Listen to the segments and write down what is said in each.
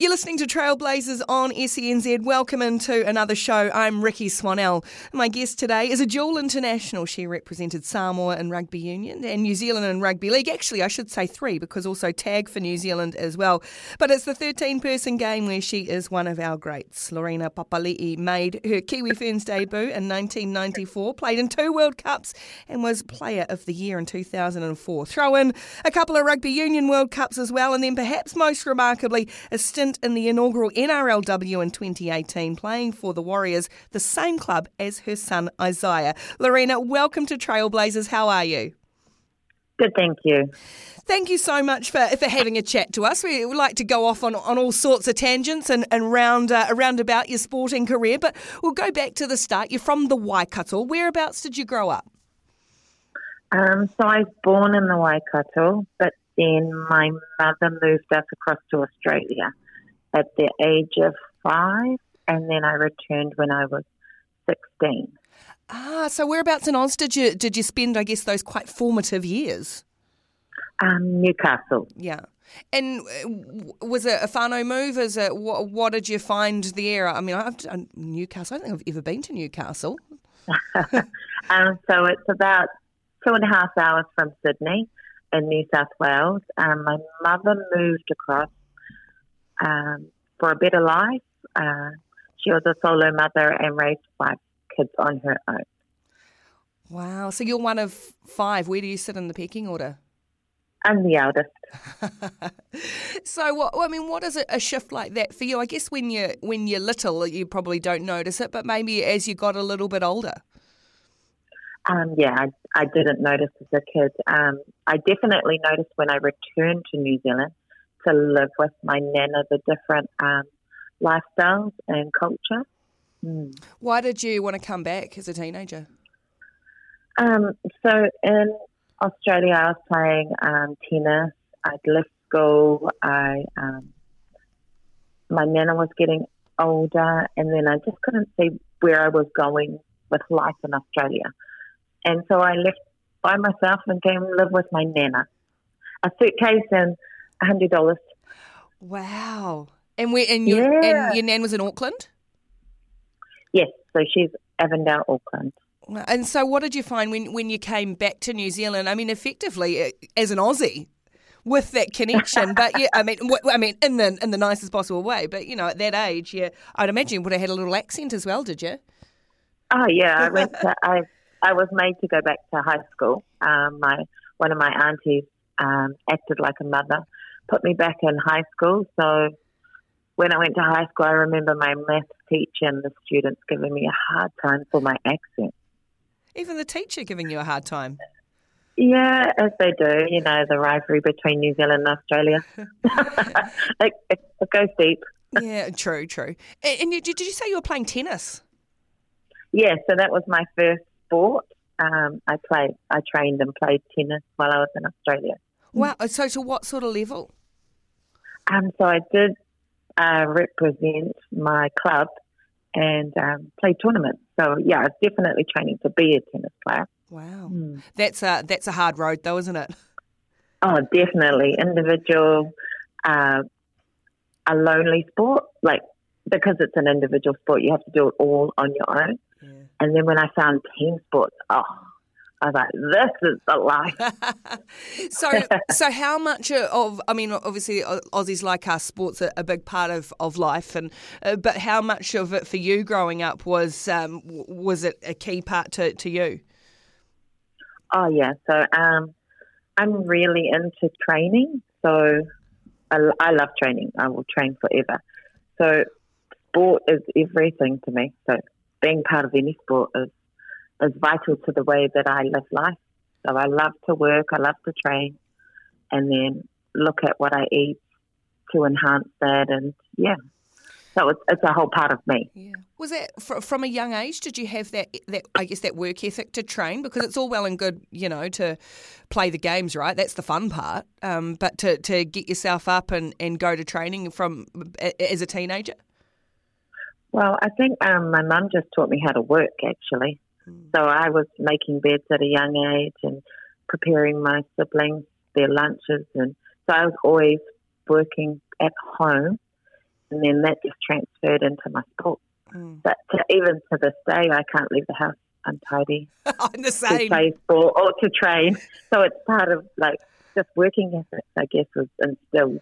You're listening to Trailblazers on SENZ. Welcome into another show. I'm Rikki Swannell. My guest today is a dual international. She represented Samoa in rugby union and New Zealand in rugby league. Actually, I should say three because also tag for New Zealand as well. But it's the 13 person game where she is one of our greats. Lorena Papali'i made her Kiwi Ferns debut in 1994, played in two World Cups, and was Player of the Year in 2004. Throw in a couple of Rugby Union World Cups as well, and then perhaps most remarkably, a stint stint in the inaugural NRLW in 2018, playing for the Warriors, the same club as her son Isaiah. Lorena, welcome to Trailblazers. How are you? Good, thank you. Thank you so much for, for having a chat to us. We would like to go off on, on all sorts of tangents and, and round, uh, around about your sporting career, but we'll go back to the start. You're from the Waikato. Whereabouts did you grow up? Um, so I was born in the Waikato, but then my mother moved us across to Australia at the age of five, and then I returned when I was 16. Ah, so whereabouts in Oz did you did you spend? I guess those quite formative years. Um, Newcastle. Yeah, and uh, was it a whānau move? Is it what, what did you find there? I mean, I've Newcastle. I don't think I've ever been to Newcastle. um, so it's about two and a half hours from Sydney in New South Wales. Um, my mother moved across um, for a better life. Uh, she was a solo mother and raised five kids on her own. Wow. So you're one of five. Where do you sit in the pecking order? I'm the eldest. so what I mean, what is a shift like that for you? I guess when you're when you're little, you probably don't notice it, but maybe as you got a little bit older. Um, yeah, I, I, didn't notice as a kid. Um, I definitely noticed when I returned to New Zealand to live with my nana the different um, lifestyles and culture. Mm. Why did you want to come back as a teenager? Um, so in Australia, I was playing um, tennis. I'd left school. I um, my nana was getting older, and then I just couldn't see where I was going with life in Australia. And so I left by myself and came live with my nana. A suitcase and hundred dollars. Wow! And we and your yeah. and your nan was in Auckland. Yes, so she's Avondale, Auckland. And so, what did you find when when you came back to New Zealand? I mean, effectively uh, as an Aussie, with that connection. but yeah, I mean, I mean, in the in the nicest possible way. But you know, at that age, yeah, I'd imagine you would have had a little accent as well. Did you? Oh yeah, I went. To, I I was made to go back to high school. Um, my one of my aunties um, acted like a mother, put me back in high school. So when I went to high school, I remember my maths teacher and the students giving me a hard time for my accent. Even the teacher giving you a hard time. Yeah, as they do. You know, the rivalry between New Zealand and Australia. it, it, it, goes deep. yeah, true, true. And, and you, did you say you were playing tennis? Yeah, so that was my first sport. Um, I played, I trained and played tennis while I was in Australia. Wow! So, to what sort of level? Um, so I did uh, represent my club and um, play tournaments. So yeah, it's definitely training to be a tennis player. Wow, mm. that's a that's a hard road, though, isn't it? Oh, definitely individual, uh, a lonely sport. Like because it's an individual sport, you have to do it all on your own. Yeah. And then when I found team sports, oh, I was like, this is the life. so, so how much of, I mean, obviously Aussies like us, sports are a big part of, of life, and uh, but how much of it for you growing up was um, was it a key part to, to you? Oh yeah, so um, I'm really into training, so I, I love training. I will train forever. So sport is everything to me. So being part of any sport is is vital to the way that I live life. So I love to work, I love to train, and then look at what I eat to enhance that. And yeah, so it's, it's a whole part of me. Yeah. Was that from a young age? Did you have that that I guess that work ethic to train? Because it's all well and good, you know, to play the games, right? That's the fun part. Um, but to, to get yourself up and, and go to training from as a teenager. Well, I think um, my mum just taught me how to work actually. Mm. So I was making beds at a young age and preparing my siblings their lunches. And so I was always working at home. and then that just transferred into my sport. Mm. But to, even to this day, I can't leave the house untidy. I'm the same. To play sport or to train. So it's part of like just working ethics, I guess, was instilled.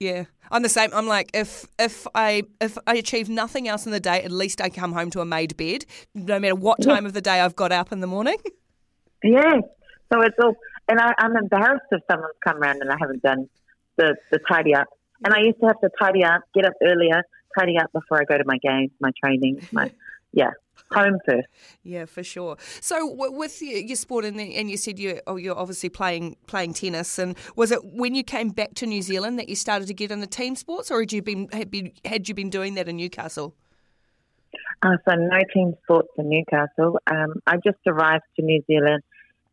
Yeah, I'm the same. I'm like, if if I if I achieve nothing else in the day, at least I come home to a made bed, no matter what time yeah. of the day I've got up in the morning. Yeah, so it's all, and I, I'm embarrassed if someone's come around and I haven't done the the tidy up. And I used to have to tidy up, get up earlier, tidy up before I go to my games, my training, my yeah home first. Yeah, for sure. So with your, sport, and, and you said you oh, you're obviously playing playing tennis, and was it when you came back to New Zealand that you started to get into team sports, or had you been had, been, had you been doing that in Newcastle? Uh, so no team sports in Newcastle. Um, I just arrived to New Zealand,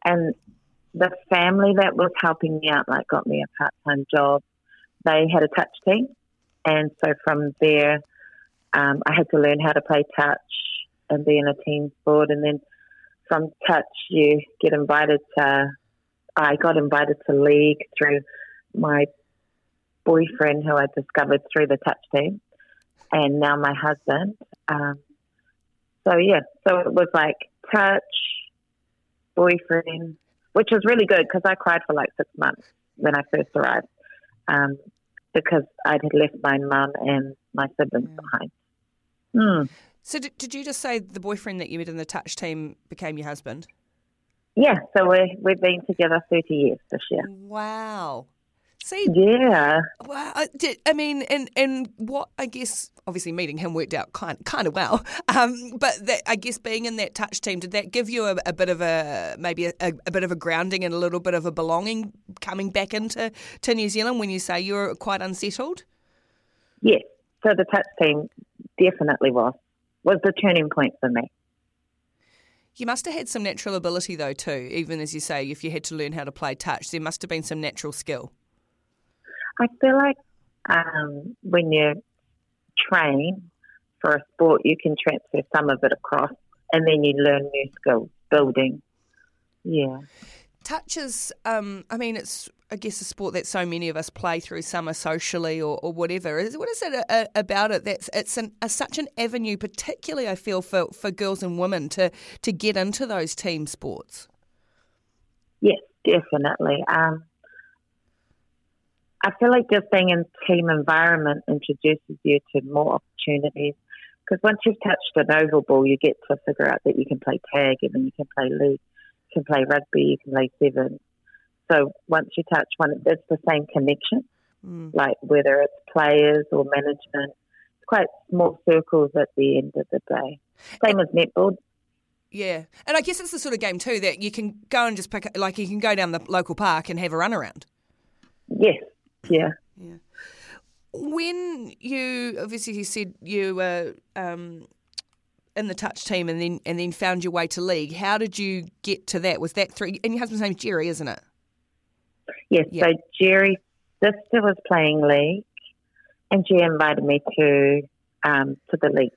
and the family that was helping me out, like, got me a part time job. They had a touch team, and so from there, um, I had to learn how to play touch and be in a team sport. And then from touch, you get invited to. I got invited to league through my boyfriend, who I discovered through the touch team, and now my husband. Um, so yeah, so it was like touch, boyfriend, which was really good because I cried for like six months when I first arrived um, because I'd left my mum and my siblings mm. behind. Mm. So did, did you just say the boyfriend that you met in the touch team became your husband? Yeah, so we we've been together 30 years this year. Wow. See, yeah. Well, I, did, I mean, and and what I guess obviously meeting him worked out kind kind of well. Um, but that, I guess being in that touch team did that give you a, a bit of a maybe a, a, bit of a grounding and a little bit of a belonging coming back into to New Zealand when you say you were quite unsettled. Yes. So the touch team definitely was was the turning point for me. You must have had some natural ability, though, too. Even as you say, if you had to learn how to play touch, there must have been some natural skill. I feel like um, when you train for a sport, you can transfer some of it across, and then you learn new skills, building. Yeah. Touch is, um, I mean, it's I guess a sport that so many of us play through summer socially or, or whatever. Is what is it a, uh, a, about it that's it's an, a, such an avenue, particularly I feel for, for girls and women to to get into those team sports. Yes, definitely. Um, I feel like just being in team environment introduces you to more opportunities. Because once you've touched an oval ball, you get to figure out that you can play tag and then you can play league, can play rugby, you can play seven so once you touch one, it's the same connection, mm. like whether it's players or management. It's quite small circles at the end of the day. Same as netball. Yeah, and I guess it's the sort of game too that you can go and just pick, like you can go down the local park and have a run around. Yes. Yeah. Yeah. When you obviously you said you were um, in the touch team and then and then found your way to league. How did you get to that? Was that through? And your husband's name's Jerry, isn't it? Yes, so Jerry's sister was playing league, and she invited me to um, to the league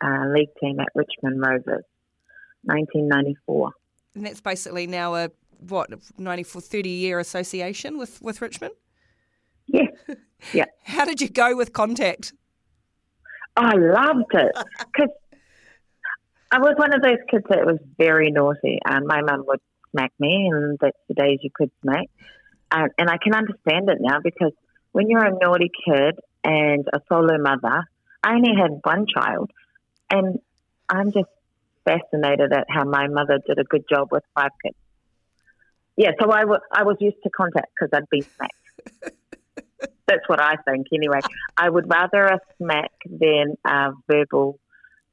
uh, league team at Richmond Rovers, 1994. And that's basically now a what 94 30 year association with with Richmond. Yeah, yeah. How did you go with contact? I loved it because I was one of those kids that was very naughty, and my mum would smack me, and that's the days you could smack. Uh, and I can understand it now because when you're a naughty kid and a solo mother, I only had one child, and I'm just fascinated at how my mother did a good job with five kids. Yeah, so I, w- I was used to contact because I'd been smacked. That's what I think, anyway. I would rather a smack than a verbal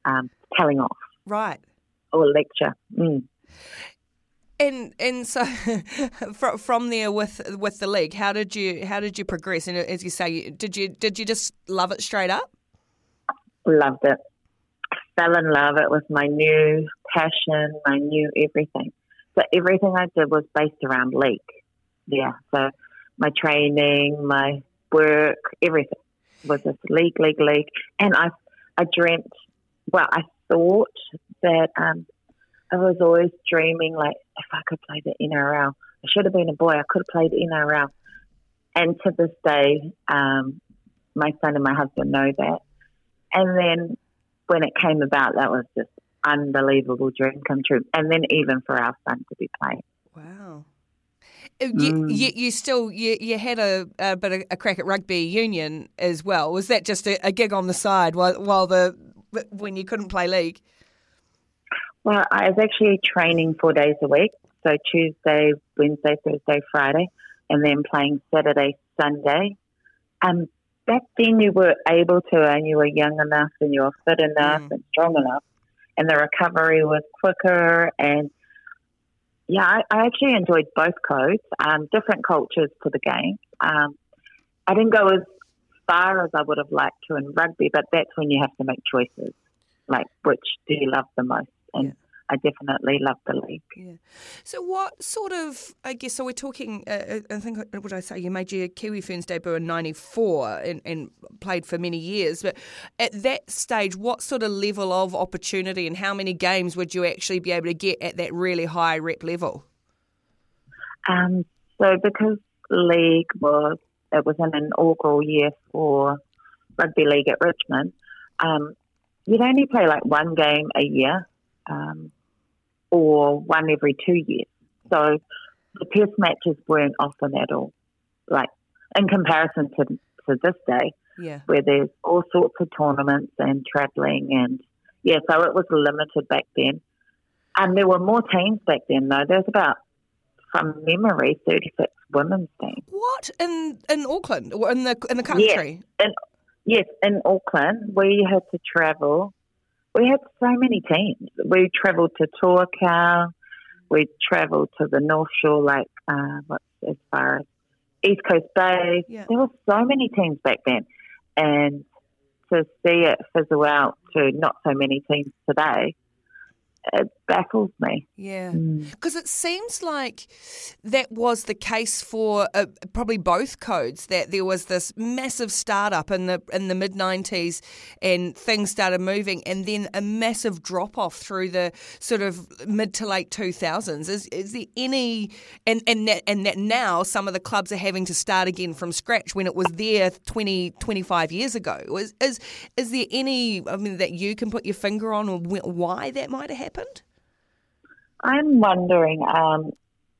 um, telling off. Right. Or lecture. Mm. And and so from from there with with the league, how did you how did you progress? And as you say, did you did you just love it straight up? Loved it. Fell in love. It was my new passion, my new everything. So everything I did was based around league. Yeah. So my training, my work, everything was just league, league, league. And I I dreamt. Well, I thought that um, I was always dreaming like if I could play the NRL, I should have been a boy. I could have played the NRL. And to this day, um, my son and my husband know that. And then when it came about, that was just unbelievable dream come true. And then even for our son to be playing. Wow. Uh, you, Mm. you, you still you, you had a, a bit of a crack at rugby union as well. Was that just a, a gig on the side while while the when you couldn't play league? Well, I was actually training four days a week. So Tuesday, Wednesday, Thursday, Friday, and then playing Saturday, Sunday. Um, back then you were able to, and you were young enough, and you were fit enough Mm. and strong enough, and the recovery was quicker. And yeah, I, I actually enjoyed both codes, um, different cultures to the game. Um, I didn't go as far as I would have liked to in rugby, but that's when you have to make choices, like which do you love the most, and Yeah. I definitely love the league. Yeah. So what sort of I guess so we're talking uh, I think what did I say you made your Kiwi Ferns debut in 94 and, and played for many years but at that stage what sort of level of opportunity and how many games would you actually be able to get at that really high rep level? Um, so because league was it was in an inaugural year for rugby league at Richmond, um, you'd only play like one game a year, um, or one every two years. So the test matches weren't often at all, like in comparison to to this day Yeah. where there's all sorts of tournaments and travelling and yeah, so it was limited back then. And there were more teams back then though. There was about from memory thirty six women's teams. What in in Auckland or in the in the country? Yes, in Auckland we had to travel. We had so many teams. We travelled to Tuakau, we travelled to the North Shore, like uh, what's as far as East Coast Bay. Yeah. There were so many teams back then, and to see it fizzle out to not so many teams today, it baffles me. Yeah. Mm. Because it seems like that was the case for uh, probably both codes. That there was this massive startup in the in the mid '90s, and things started moving, and then a massive drop off through the sort of mid to late 2000s. Is is there any and and that, and that now some of the clubs are having to start again from scratch when it was there 20 25 years ago? Is is is there any I mean that you can put your finger on or why that might have happened? I'm wondering, um,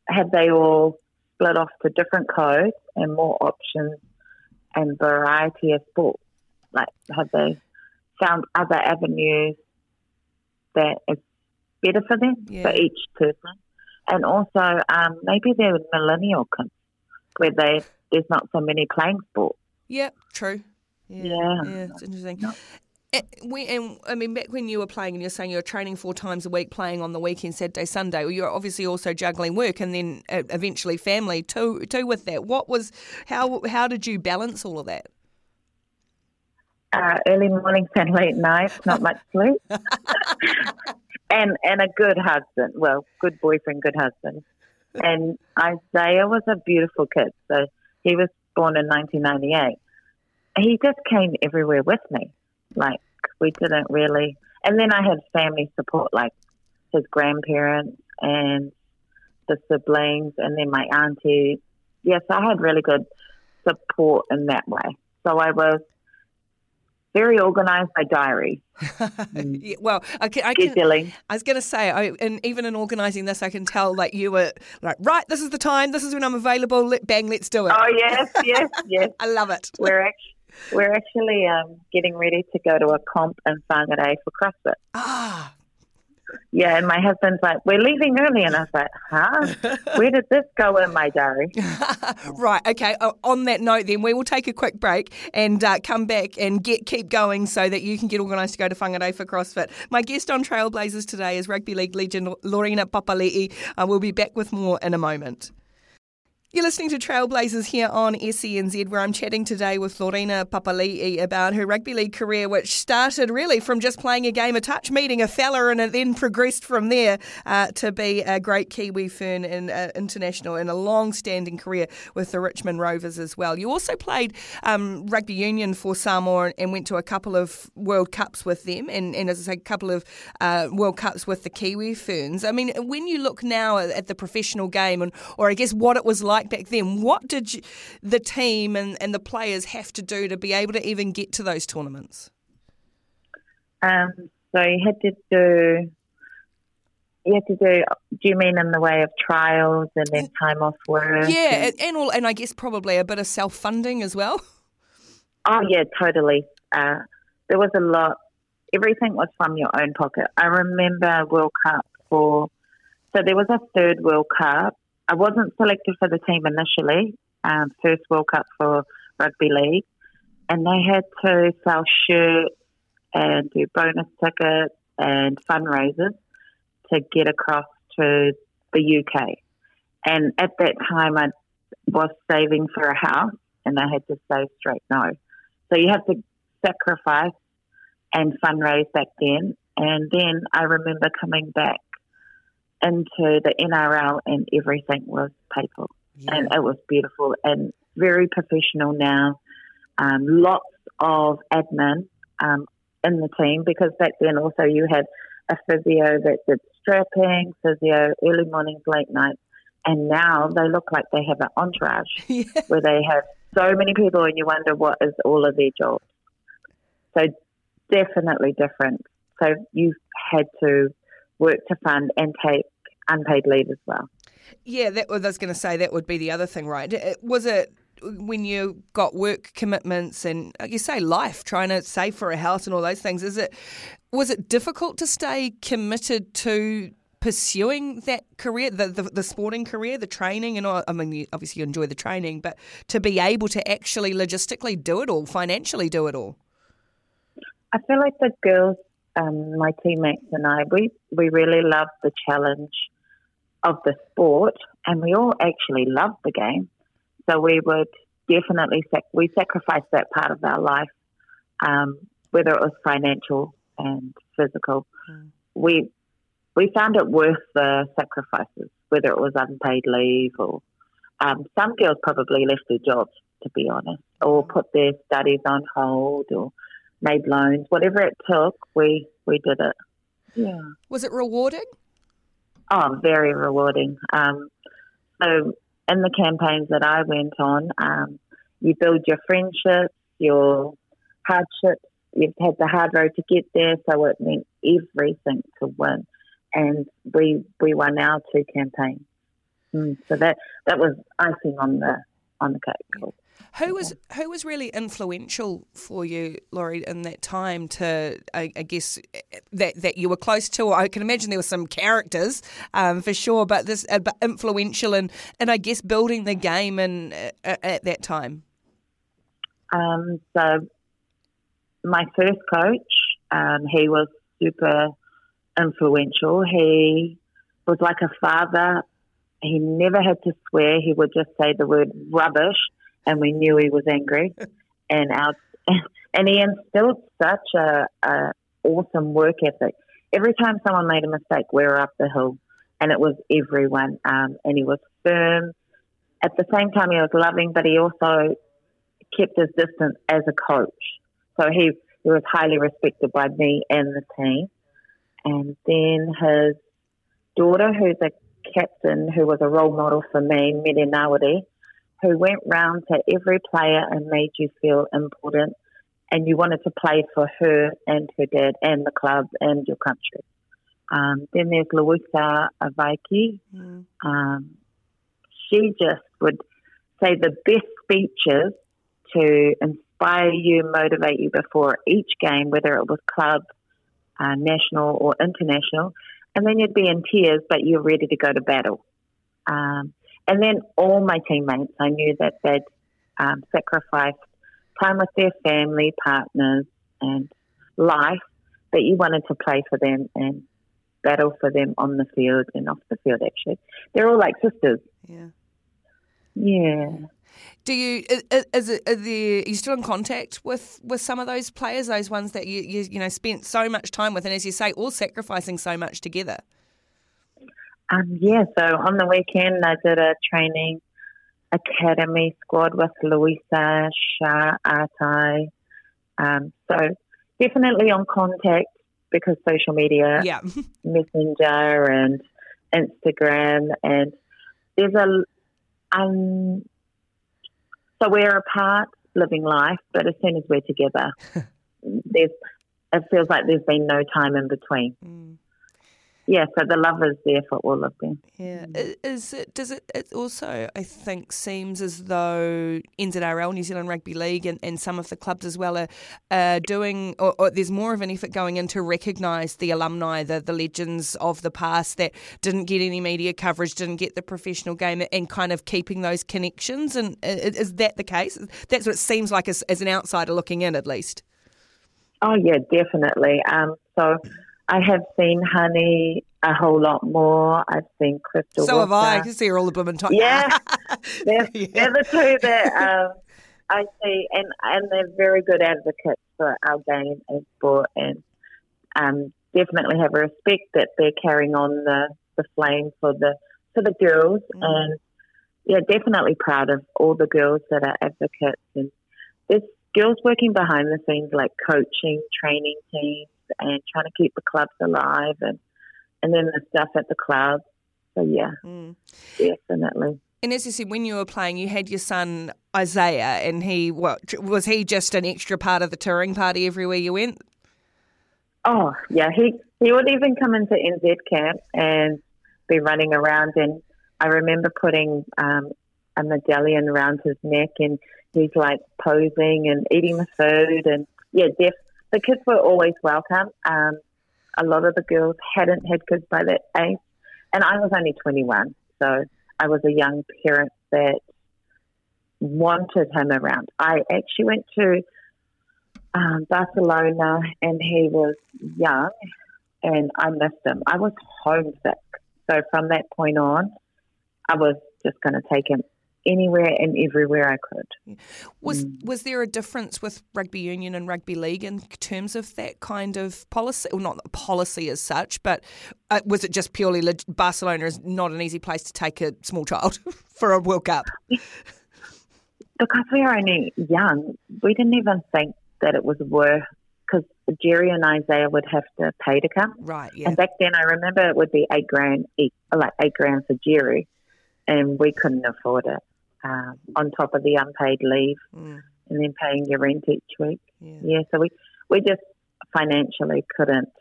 have they all split off to different codes and more options and variety of sports? Like, have they found other avenues that is better for them, Yeah. for each person? And also, um, maybe they're millennial kids where they there's not so many playing sports. Yep, true. Yeah, Yeah. yeah, it's interesting. No. And, we, and I mean, back when you were playing, and you're saying you were training four times a week, playing on the weekend, Saturday, Sunday. Well, you're obviously also juggling work, and then eventually family too. Too with that. What was how how did you balance all of that? uh, early mornings and late nights, not much sleep, and and a good husband. Well, good boyfriend, good husband. And Isaiah was a beautiful kid. So he was born in 1998. He just came everywhere with me. Like we didn't really. And then I had family support, like his grandparents and the siblings, and then my auntie. Yes, I had really good support in that way. So I was very organised by diary, mm. Yeah, well, I can, I can. I was going to say, I, and even in organising this, I can tell like you were like, right, this is the time, this is when I'm available. Let, bang, let's do it. Oh yes, yes, yes. I love it. We're actually we're actually um, getting ready to go to a comp in Whangarei for CrossFit. Ah, Yeah, and my husband's like, "We're leaving early," and I was like, "Huh? Where did this go in my diary?" right. Okay. On that note, then we will take a quick break and uh, come back and get keep going so that you can get organised to go to Whangarei for CrossFit. My guest on Trailblazers today is rugby league legend Lorena Papali'i. Uh, we'll be back with more in a moment. You're listening to Trailblazers here on SENZ, where I'm chatting today with Lorena Papali'i about her rugby league career, which started really from just playing a game of touch, meeting a fella, and it then progressed from there uh, to be a great Kiwi Fern and uh, international and a long-standing career with the Richmond Rovers as well. You also played um, rugby union for Samoa and went to a couple of World Cups with them, and, and as I say, a couple of uh, World Cups with the Kiwi Ferns. I mean, when you look now at the professional game, and or I guess what it was like like back then. What did you, the team and, and the players have to do to be able to even get to those tournaments? Um, so you had to do. You had to do. Do you mean in the way of trials and then time off work? Yeah, and, and all, and I guess probably a bit of self funding as well. Oh yeah, totally. Uh, there was a lot. Everything was from your own pocket. I remember World Cup for. So there was a third World Cup. I wasn't selected for the team initially. Um, first World Cup for rugby league, and they had to sell shirts and do bonus tickets and fundraisers to get across to the UK. And at that time, I was saving for a house, and I had to say straight no. So you have to sacrifice and fundraise back then. And then I remember coming back into the NRL, and everything was for, yeah. and it was beautiful and very professional now. Um, lots of admin um, in the team because back then also you had a physio that did strapping, physio, early mornings, late nights, and now they look like they have an entourage yeah. where they have so many people and you wonder what is all of their jobs. So definitely different. So you've had to work to fund and take unpaid leave as well. Yeah, that was, I was going to say that would be the other thing, right? Was it when you got work commitments and like you say life trying to save for a house and all those things is it was it difficult to stay committed to pursuing that career the, the, the sporting career the training and all, I mean you, obviously you enjoy the training but to be able to actually logistically do it all financially do it all I feel like the girls um, my teammates and I we we really love the challenge of the sport and we all actually love the game so we would definitely sac- we sacrificed that part of our life, um, whether it was financial and physical. Mm. We we found it worth the sacrifices, whether it was unpaid leave or um, some girls probably left their jobs, to be honest, or hmm. put their studies on hold or made loans. Whatever it took, we we did it. Yeah. Was it rewarding? Oh, very rewarding. Um, so in the campaigns that I went on, um, you build your friendships, your hardships. You've had the hard road to get there, so it meant everything to win. And we we won our two campaigns. Mm, so that that was icing on the on the cake. Who was who was really influential for you, Laurie, in that time? To I, I guess that that you were close to. I can imagine there were some characters um, for sure, but this uh, but influential and and I guess building the game and uh, at that time. Um, so my first coach, um, he was super influential. He was like a father. He never had to swear. He would just say the word rubbish and we knew he was angry. and our and he instilled such a, a awesome work ethic. Every time someone made a mistake, we were up the hill, and it was everyone. Um, and he was firm. At the same time, he was loving, but he also kept his distance as a coach. So he, he was highly respected by me and the team. And then his daughter, who's a captain, who was a role model for me, Miri Nawari, who went round to every player and made you feel important and you wanted to play for her and her dad and the club and your country. Um, then there's Louisa Avaiki. Mm. Um, she just would say the best speeches to inspire you, motivate you before each game, whether it was club, uh, national, or international. And then you'd be in tears, but you're ready to go to battle. Um, and then all my teammates, I knew that they'd um, sacrificed time with their family, partners, and life that you wanted to play for them and battle for them on the field and off the field, actually. They're all like sisters. Yeah. Yeah. Do you is, is it, are, there, are you still in contact with, with some of those players, those ones that you, you you know spent so much time with, and as you say, all sacrificing so much together? Um, yeah, so on the weekend I did a training academy squad with Louisa, Shah, Atai. Um, so definitely on contact because social media, yeah. Messenger and Instagram, and there's a Um, so we're apart, living life, but as soon as we're together, there's it feels like there's been no time in between. Mm yeah, so the love is there for all of them. Yeah, is it? Does it? It also, I think, seems as though NZRL, New Zealand Rugby League, and, and some of the clubs as well are uh, doing, or, or, there's more of an effort going in to recognise the alumni, the the legends of the past that didn't get any media coverage, didn't get the professional game, and kind of keeping those connections. And is that the case? That's what it seems like as, as an outsider looking in, at least. Oh yeah, definitely. Um, so I have seen Honey a whole lot more. I've seen Crystal. So have I. I can see her all the blooming time. Yeah, they're, yeah. they're the two that um, I see, and and they're very good advocates for our game and sport, and um, definitely have a respect that they're carrying on the the flame for the for the girls, mm. and yeah, definitely proud of all the girls that are advocates, and there's girls working behind the scenes like coaching, training teams and trying to keep the clubs alive and and then the stuff at the club. So yeah, mm. definitely. And as you said, when you were playing, you had your son Isaiah, and he what was he just an extra part of the touring party everywhere you went? Oh yeah, he he would even come into NZ camp and be running around, and I remember putting um, a medallion around his neck, and he's like posing and eating the food, and yeah, def- the kids were always welcome. Um, a lot of the girls hadn't had kids by that age, and I was only 21, so I was a young parent that wanted him around. I actually went to um, Barcelona, and he was young, and I missed him. I was homesick, so from that point on, I was just going to take him anywhere and everywhere I could. Was mm. was there a difference with rugby union and rugby league in terms of that kind of policy? Well, not policy as such, but uh, was it just purely leg- Barcelona is not an easy place to take a small child for a World Cup? Because we were only young, we didn't even think that it was worth because Jerry and Isaiah would have to pay to come. Right. Yeah. And back then, I remember it would be eight grand, eight, like eight grand for Jerry, and we couldn't afford it um, on top of the unpaid leave, mm. and then paying your rent each week. Yeah, yeah so we we just financially couldn't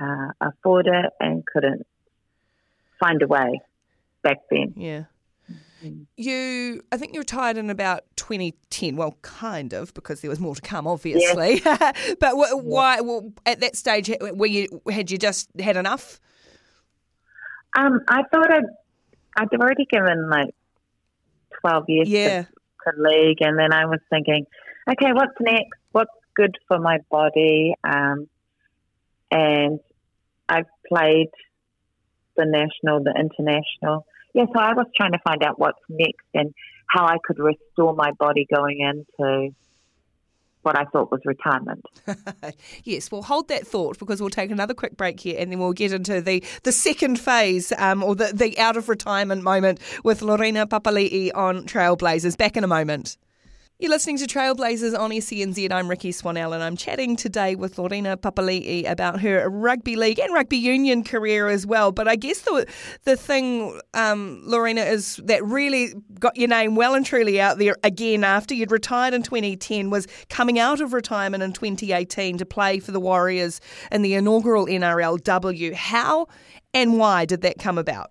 uh, afford it and couldn't find a way back then. Yeah. Mm-hmm. You, I think you retired in about 2010. Well, kind of, because there was more to come, obviously. But why? Well, at that stage, were you had you just had enough? Um, I thought I'd I'd already given like 12 years yeah. to, to league. And then I was thinking, okay, what's next? What's good for my body? Um, and I've played the national, the international. Yeah, so I was trying to find out what's next and how I could restore my body going into what I thought was retirement. yes, well, hold that thought because we'll take another quick break here and then we'll get into the, the second phase um, or the, the out of retirement moment with Lorena Papali'i on Trailblazers. Back in a moment. You're listening to Trailblazers on SENZ. I'm Rikki Swannell, and I'm chatting today with Lorena Papali'i about her rugby league and rugby union career as well. But I guess the the thing, um, Lorena, is that really got your name well and truly out there again after you'd retired in 2010 was coming out of retirement in 2018 to play for the Warriors in the inaugural NRLW. How and why did that come about?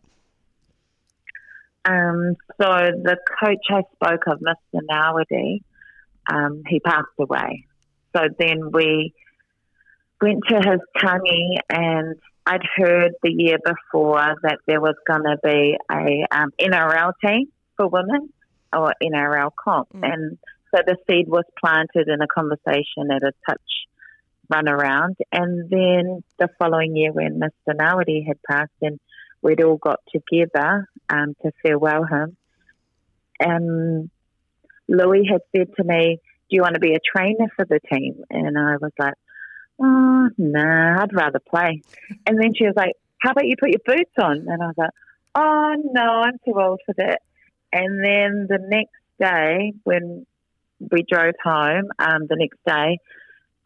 Um, so the coach I spoke of, Mr. Nawadi, um, he passed away. So then we went to his tangi and I'd heard the year before that there was going to be a um, NRL team for women or NRL comp. Mm. And so the seed was planted in a conversation at a touch run around. And then the following year when Mr. Nawadi had passed and we'd all got together um, to farewell him. And Louis had said to me, Do you want to be a trainer for the team? And I was like, Oh, nah, I'd rather play. And then she was like, How about you put your boots on? And I was like, Oh, no, I'm too old for that. And then the next day, when we drove home, um, the next day,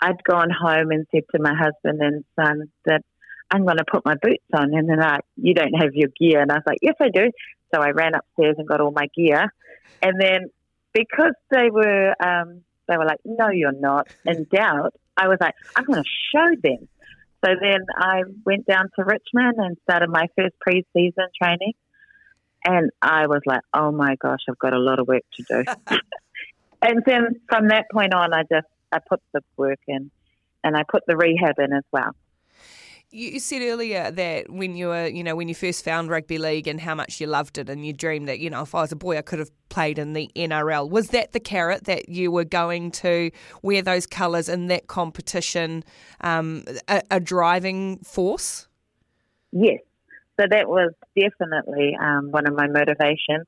I'd gone home and said to my husband and son that I'm going to put my boots on. And they're like, you don't have your gear. And I was like, yes, I do. So I ran upstairs and got all my gear. And then because they were, um, they were like, no, you're not in doubt, I was like, I'm going to show them. So then I went down to Richmond and started my first pre-season training. And I was like, oh my gosh, I've got a lot of work to do. and then from that point on, I just, I put the work in and I put the rehab in as well. You said earlier that when you were, you know, when you first found rugby league and how much you loved it, and you dreamed that, you know, if I was a boy, I could have played in the NRL. Was that the carrot that you were going to wear those colours in that competition um, a, a, driving force? Yes. So that was definitely um, one of my motivations,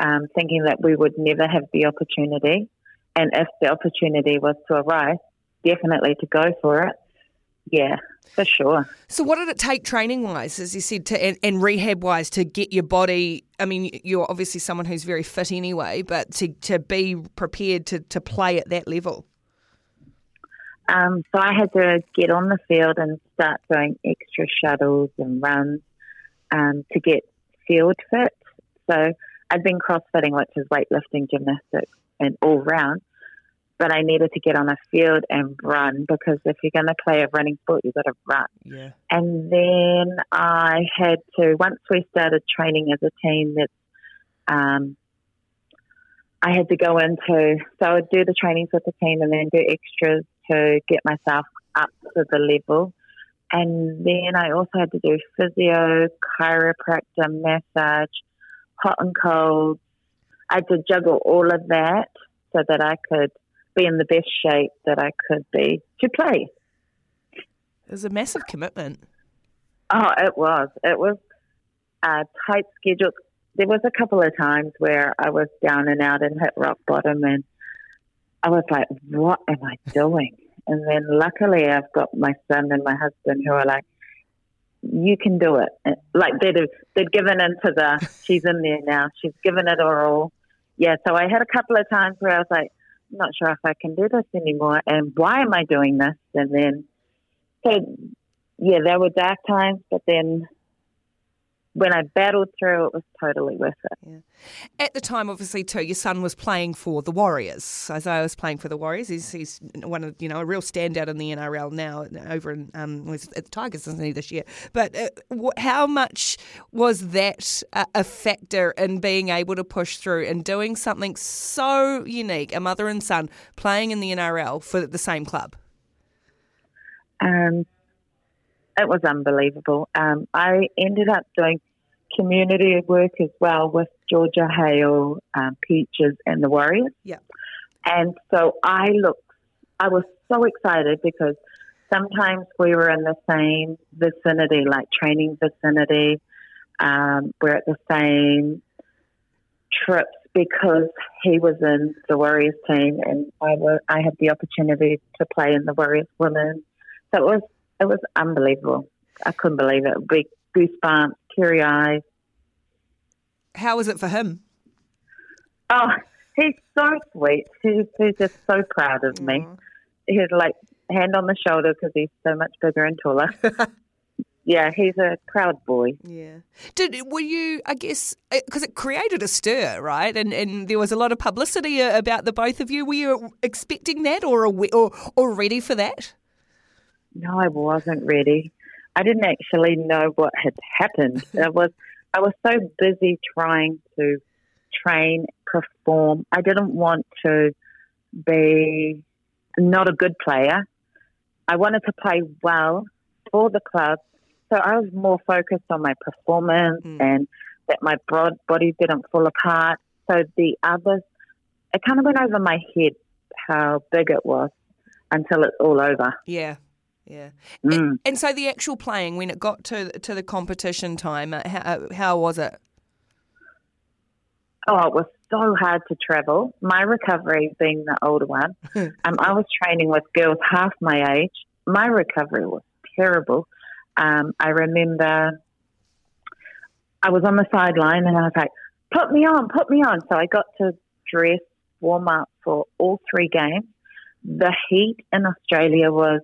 um, thinking that we would never have the opportunity. And if the opportunity was to arise, definitely to go for it. Yeah, for sure. So, what did it take training wise, as you said, to, and, and rehab wise, to get your body? I mean, you're obviously someone who's very fit anyway, but to, to be prepared to, to play at that level? Um, so, I had to get on the field and start doing extra shuttles and runs um, to get field fit. So, I'd been crossfitting, which is weightlifting, gymnastics, and all round but I needed to get on a field and run because if you're going to play a running sport, you've got to run. Yeah. And then I had to, once we started training as a team, that um, I had to go into, so I would do the trainings with the team and then do extras to get myself up to the level. And then I also had to do physio, chiropractor, massage, hot and cold. I had to juggle all of that so that I could be in the best shape that I could be to play. It was a massive commitment. Oh, it was. It was a tight schedule. There was a couple of times where I was down and out and hit rock bottom, and I was like, "What am I doing?" And then luckily, I've got my son and my husband who are like, "You can do it." Like they'd they'd given into the. She's in there now. She's given it her all. Yeah. So I had a couple of times where I was like, not sure if I can do this anymore, and why am I doing this? And then, so yeah, there were dark times, but then when I battled through, it was totally worth it. Yeah. At the time, obviously, too, your son was playing for the Warriors. Isaiah was playing for the Warriors. He's, he's one of you know a real standout in the NRL now. Over in um, at the Tigers, isn't he this year? But uh, how much was that a, a factor in being able to push through and doing something so unique? A mother and son playing in the NRL for the same club. Um, it was unbelievable. Um, I ended up doing community work as well with Georgia Hale, um, Peaches, and the Warriors. Yeah. And so I looked, I was so excited because sometimes we were in the same vicinity, like training vicinity. Um, we're at the same trips because he was in the Warriors team, and I was I had the opportunity to play in the Warriors women. So it was it was unbelievable. I couldn't believe it. Big goosebumps, teary eyes. How was it for him? Oh, he's so sweet. He's, he's just so proud of me. He's like hand on the shoulder because he's so much bigger and taller. yeah, he's a proud boy. Yeah. Did were you? I guess uh, because it created a stir, right? And and there was a lot of publicity uh, about the both of you. Were you expecting that, or or or ready for that? No, I wasn't ready. I didn't actually know what had happened. I was I was so busy trying to train, perform. I didn't want to be not a good player. I wanted to play well for the club. So I was more focused on my performance mm. and that my broad body didn't fall apart. So the others, it kind of went over my head how big it was until it's all over. Yeah. Yeah. Mm. And, and, so the actual playing, when it got to to the competition time, uh, how, uh, how was it? Oh, it was so hard to travel. My recovery, being the older one, um, I was training with girls half my age. My recovery was terrible. Um, I remember I was on the sideline and I was like, put me on, put me on. So I got to dress, warm up for all three games. The heat in Australia was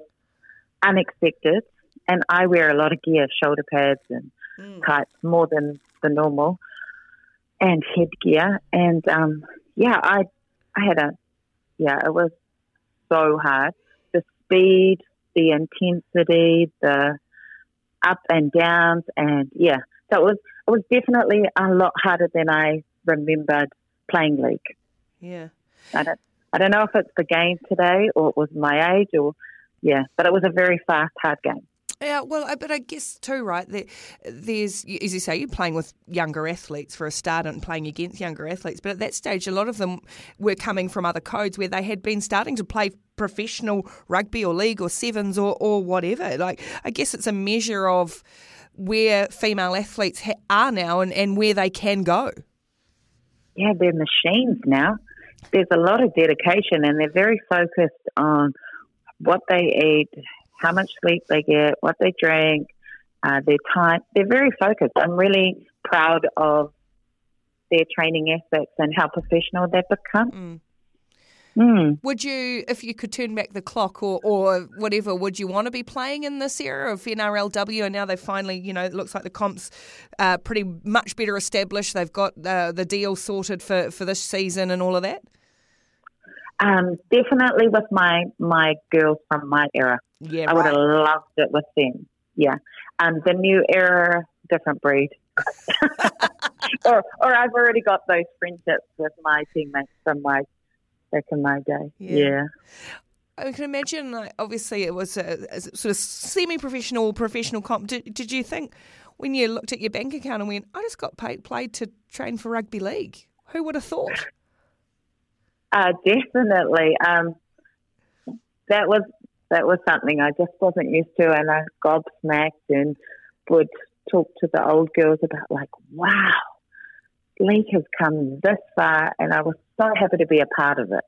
unexpected. And I wear a lot of gear, shoulder pads and mm. tights, more than the normal. and headgear. And um, yeah, I I had a yeah, it was so hard. The speed, the intensity, the up and downs, and yeah, so it was it was definitely a lot harder than I remembered playing league. Yeah, I don't I don't know if it's the game today or it was my age or yeah, but it was a very fast, hard game. Yeah, well, but I guess too, right? There, there's, as you say, you're playing with younger athletes for a start and playing against younger athletes. But at that stage, a lot of them were coming from other codes where they had been starting to play professional rugby or league or sevens or, or whatever. Like, I guess it's a measure of where female athletes ha- are now and, and where they can go. Yeah, they're machines now. There's a lot of dedication and they're very focused on what they eat, how much sleep they get, what they drink, uh, their time. They're very focused. I'm really proud of their training ethics and how professional they've become. Mm. Mm. Would you, if you could turn back the clock or, or whatever, would you want to be playing in this era of NRLW? And now they finally, you know, it looks like the comp's uh, pretty much better established. They've got uh, the deal sorted for, for this season and all of that. Um, definitely with my my girls from my era. Yeah, I would have loved it with them. Yeah. Um, the new era, different breed. or or I've already got those friendships with my teammates from my back in my day. Yeah. Yeah. I can imagine, like, obviously, it was a, a sort of semi-professional, professional comp. Did, did you think when you looked at your bank account and went, "I just got paid, played to train for rugby league"? Who would have thought? Uh, definitely. Um, that was that was something I just wasn't used to, and I gobsmacked and would talk to the old girls about like, wow, league has come this far, and I was so happy to be a part of it.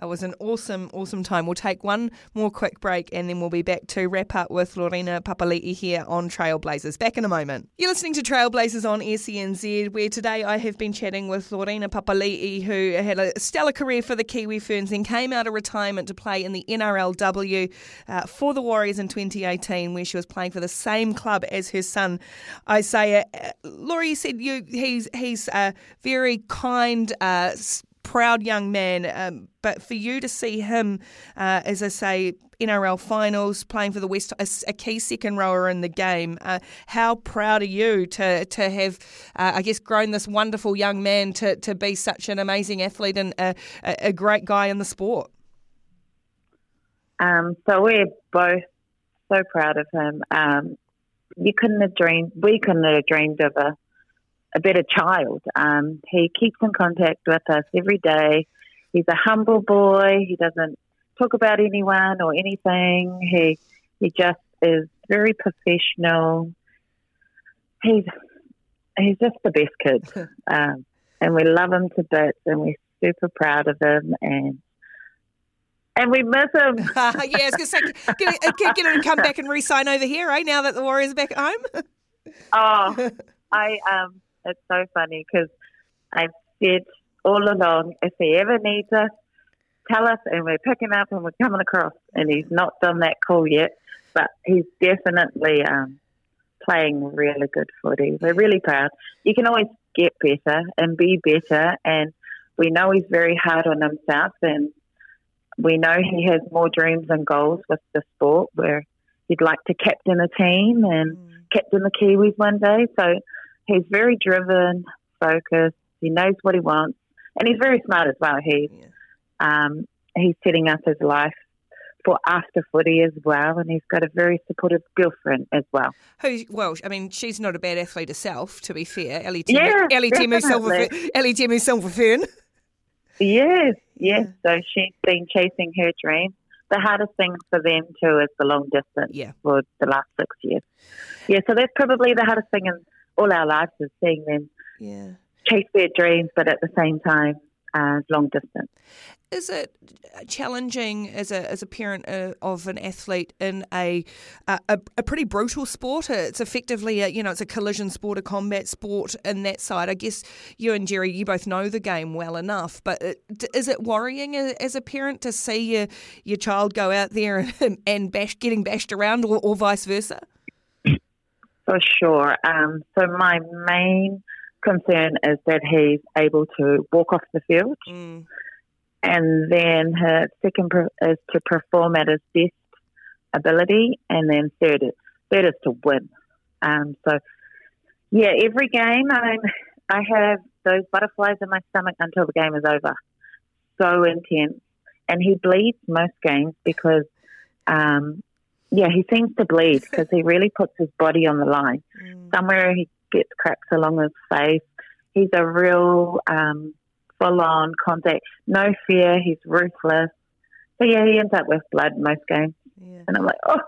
It was an awesome, awesome time. We'll take one more quick break and then we'll be back to wrap up with Lorena Papali'i here on Trailblazers. Back in a moment. You're listening to Trailblazers on SENZ, where today I have been chatting with Lorena Papali'i, who had a stellar career for the Kiwi Ferns and came out of retirement to play in the NRLW uh, for the Warriors in 2018, where she was playing for the same club as her son, Isaiah. Uh, Laurie said you he's he's a very kind. Uh, proud young man. Um, but for you to see him, uh, as I say, NRL finals, playing for the West, a, a key second rower in the game. Uh, how proud are you to to have, uh, I guess, grown this wonderful young man to, to be such an amazing athlete and a, a great guy in the sport? Um, so we're both so proud of him. Um, you couldn't have dreamed, we couldn't have dreamed of a a better child. Um, he keeps in contact with us every day. He's a humble boy. He doesn't talk about anyone or anything. He he just is very professional. He's he's just the best kid, um, and we love him to bits, and we're super proud of him, and and we miss him. yeah, I was going to say, get, get, get him to come back and re-sign over here, eh? Now that the Warriors are back at home. oh, I um it's so funny because I've said all along, if he ever needs us, tell us and we're picking up and we're coming across. And he's not done that call yet, but he's definitely um, playing really good footy. We're really proud. You can always get better and be better. And we know he's very hard on himself and we know he has more dreams and goals with the sport where he'd like to captain a team and mm. captain the Kiwis one day. So he's very driven, focused. He knows what he wants, and he's very smart as well. He yeah. um, he's setting up his life for after footy as well, and he's got a very supportive girlfriend as well. Who? Well, I mean, she's not a bad athlete herself, to be fair. Ellie Temu, yeah, Ellie Temu Ellie Temu Silverfern. Yes, yes. So she's been chasing her dream. The hardest thing for them too is the long distance yeah. for the last six years. Yeah, so that's probably the hardest thing in all our lives is seeing them yeah. chase their dreams, but at the same time, uh, long distance. Is it challenging as a as a parent uh, of an athlete in a, a a pretty brutal sport? It's effectively a you know it's a collision sport, a combat sport in that side. I guess you and Jerry, you both know the game well enough, but it, is it worrying as a parent to see your your child go out there and, and bash getting bashed around, or, or vice versa? For sure. Um, so my main concern is that he's able to walk off the field. Mm. And then her second is to perform at his best ability. And then third is, third is to win. Um, so, yeah, every game I'm, I have those butterflies in my stomach until the game is over. So intense. And he bleeds most games because, um, yeah, he seems to bleed because he really puts his body on the line. Mm. Somewhere he gets cracks along his face. He's a real um, full on contact, no fear. He's ruthless. But yeah, he ends up with blood most games. Yeah. And I'm like, oh,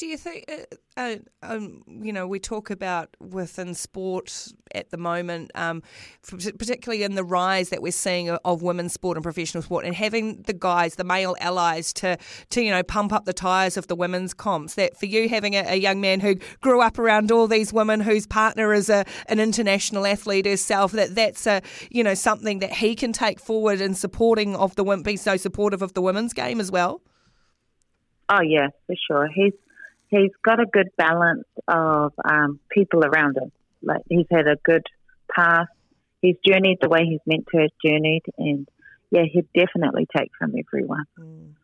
do you think, uh, uh, um, you know, we talk about within sport at the moment, um, particularly in the rise that we're seeing of women's sport and professional sport, and having the guys, the male allies, to to you know pump up the tyres of the women's comps. That for you, having a, a, young man who grew up around all these women, whose partner is a an international athlete herself, that that's a you know something that he can take forward in supporting of the be so supportive of the women's game as well. Oh yeah, for sure. He's he's got a good balance of um, people around him. Like he's had a good path. He's journeyed the way he's meant to have journeyed, and yeah, he'd definitely take from everyone. Mm.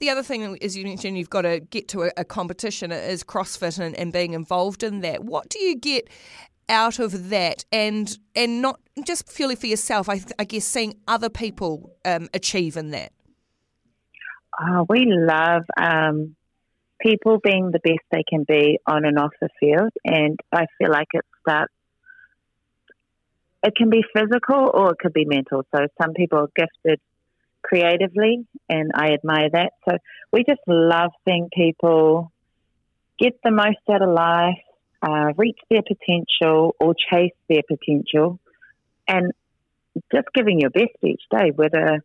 The other thing, as you mentioned, you've got to get to a, a competition is CrossFit and, and being involved in that. What do you get out of that, and and not just purely for yourself? I, I guess seeing other people um, achieve in that. Oh, we love um, people being the best they can be on and off the field. And I feel like it starts, it can be physical or it could be mental. So some people are gifted creatively, and I admire that. So we just love seeing people get the most out of life, uh, reach their potential or chase their potential, and just giving your best each day, whether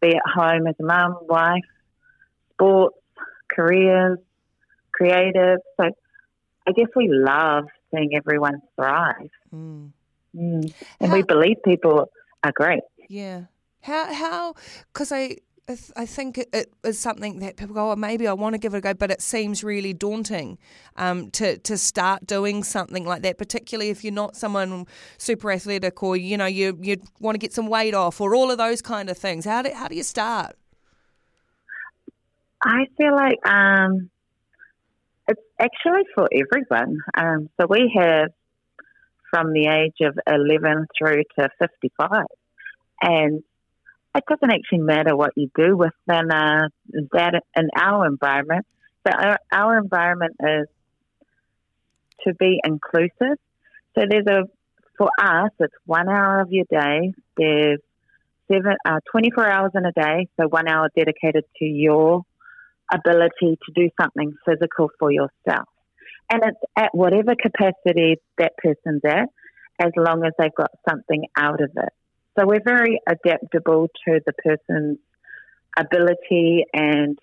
be at home as a mum, wife, sports, careers, creative. So I guess we love seeing everyone thrive. Mm. Mm. And how, we believe people are great. Yeah. How, how, because I, I think it is something that people go, oh, maybe I want to give it a go, but it seems really daunting um, to to start doing something like that, particularly if you're not someone super athletic or you know you you want to get some weight off or all of those kind of things. How do how do you start? I feel like um, it's actually for everyone. Um, so we have from the age of 11 through to 55. And it doesn't actually matter what you do within uh, that in our environment. But our, our environment is to be inclusive. So there's a, for us, it's one hour of your day. There's seven, uh, 24 hours in a day. So one hour dedicated to your ability to do something physical for yourself. And it's at whatever capacity that person's at, as long as they've got something out of it. So we're very adaptable to the person's ability, and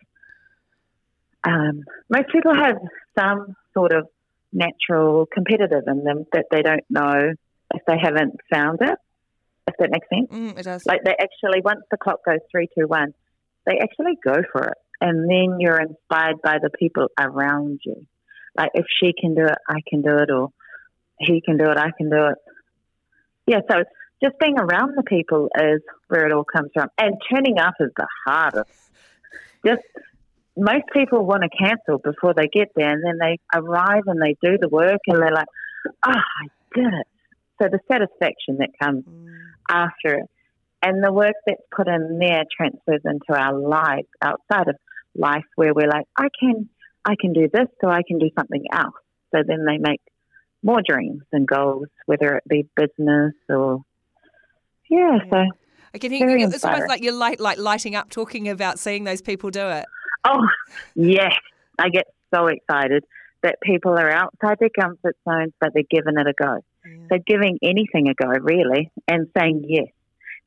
um, most people have some sort of natural competitive in them that they don't know if they haven't found it. If that makes sense, mm, it does. Like they actually, once the clock goes three, two, one, they actually go for it and then you're inspired by the people around you. Like if she can do it, I can do it, or he can do it, I can do it. Yeah, so just being around the people is where it all comes from, and turning up is the hardest. Just most people want to cancel before they get there, and then they arrive and they do the work, and they're like, "Oh, I did it!" So the satisfaction that comes mm. after it, and the work that's put in there transfers into our lives outside of life where we're like, I can, I can do this, so I can do something else. So then they make more dreams and goals, whether it be business or yeah. So I can hear you, it's almost like you're light, like lighting up talking about seeing those people do it. Oh yes, I get so excited that people are outside their comfort zones, but they're giving it a go. Yeah. So giving anything a go, really, and saying yes.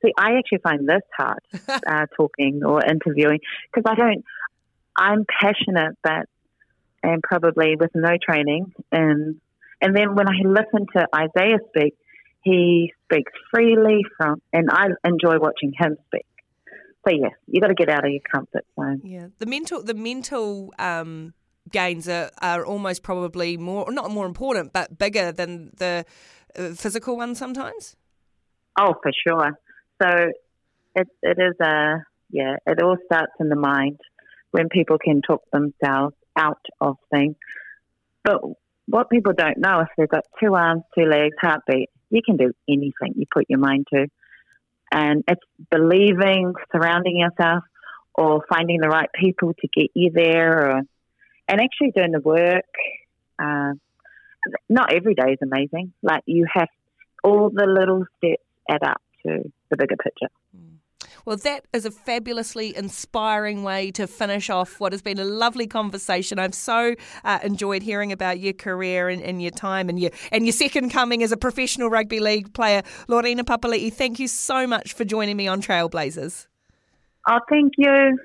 See, I actually find this hard, uh, talking or interviewing, because I don't. I'm passionate, but and probably with no training. And and then when I listen to Isaiah speak, he speaks freely from, and I enjoy watching him speak. So yes, you got to get out of your comfort zone. Yeah, the mental, the mental. Um gains are, are almost probably more not more important but bigger than the uh, physical one sometimes? Oh, for sure. So it it is a yeah. It all starts in the mind when people can talk themselves out of things. But what people don't know if they've got two arms, two legs, heartbeat, you can do anything you put your mind to. And it's believing, surrounding yourself, or finding the right people to get you there, or and actually doing the work. Uh, not every day is amazing. Like you have all the little steps add up to the bigger picture. Well, that is a fabulously inspiring way to finish off what has been a lovely conversation. I've so uh, enjoyed hearing about your career and, and, your time and your and your second coming as a professional rugby league player, Lorena Papali'i. Thank you so much for joining me on Trailblazers. Oh, thank you.